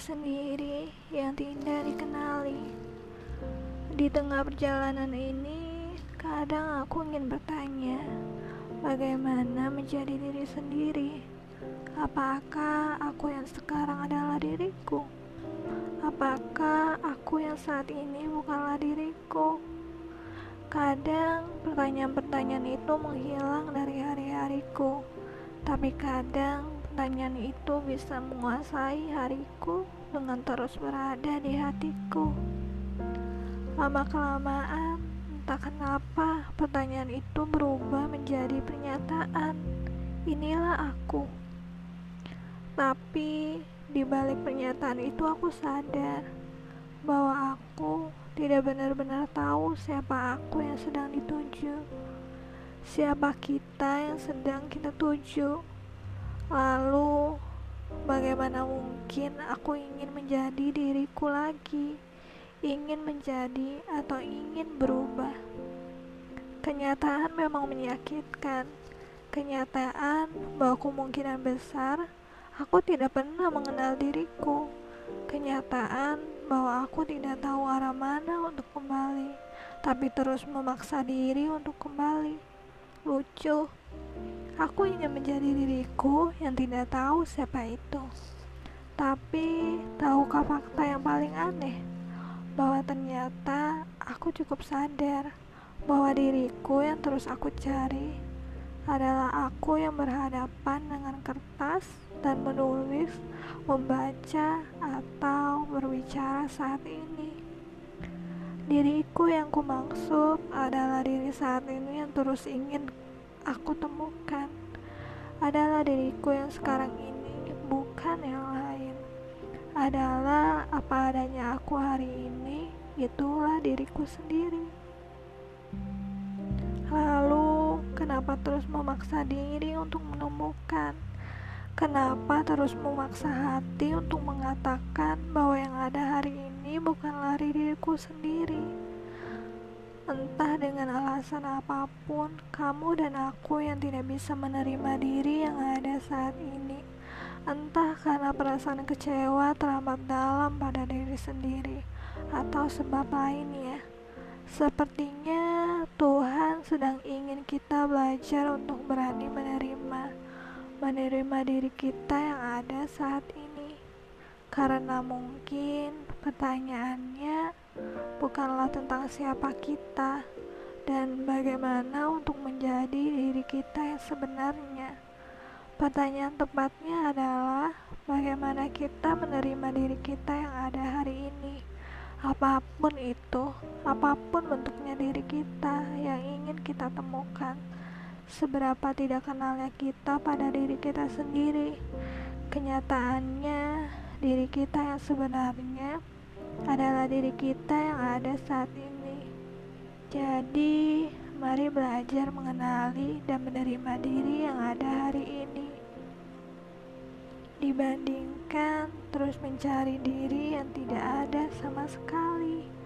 sendiri yang tidak dikenali. Di tengah perjalanan ini, kadang aku ingin bertanya, bagaimana menjadi diri sendiri? Apakah aku yang sekarang adalah diriku? Apakah aku yang saat ini bukanlah diriku? Kadang pertanyaan-pertanyaan itu menghilang dari hari-hariku, tapi kadang pertanyaan itu bisa menguasai hariku dengan terus berada di hatiku. Lama-kelamaan, entah kenapa pertanyaan itu berubah menjadi pernyataan. Inilah aku. Tapi di balik pernyataan itu aku sadar bahwa aku tidak benar-benar tahu siapa aku yang sedang dituju, siapa kita yang sedang kita tuju. Lalu, bagaimana mungkin aku ingin menjadi diriku lagi, ingin menjadi atau ingin berubah? Kenyataan memang menyakitkan. Kenyataan bahwa kemungkinan besar aku tidak pernah mengenal diriku. Kenyataan bahwa aku tidak tahu arah mana untuk kembali, tapi terus memaksa diri untuk kembali. Lucu, aku ingin menjadi diriku yang tidak tahu siapa itu. Tapi, tahukah fakta yang paling aneh? Bahwa ternyata aku cukup sadar bahwa diriku yang terus aku cari adalah aku yang berhadapan dengan kertas dan menulis, membaca, atau berbicara saat ini. Diriku yang kumaksud adalah diri saat ini yang terus ingin aku temukan. Adalah diriku yang sekarang ini, bukan yang lain. Adalah apa adanya aku hari ini, itulah diriku sendiri. Lalu, kenapa terus memaksa diri untuk menemukan? Kenapa terus memaksa hati untuk mengatakan bahwa yang ada hari ini bukanlah diriku sendiri? Entah dengan alasan apa pun, kamu dan aku yang tidak bisa menerima diri yang ada saat ini. Entah karena perasaan kecewa teramat dalam pada diri sendiri, atau sebab lainnya. Sepertinya Tuhan sedang ingin kita belajar untuk berani menerima menerima diri kita yang ada saat ini. Karena mungkin pertanyaannya bukanlah tentang siapa kita dan bagaimana untuk menjadi diri kita yang sebenarnya. Pertanyaan tepatnya adalah bagaimana kita menerima diri kita yang ada hari ini. Apa pun itu, apa pun bentuknya diri kita yang ingin kita temukan seberapa tidak kenalnya kita pada diri kita sendiri. Kenyataannya, diri kita yang sebenarnya adalah diri kita yang ada saat ini. Jadi, mari belajar mengenali dan menerima diri yang ada hari ini. Dibandingkan terus mencari diri yang tidak ada sama sekali.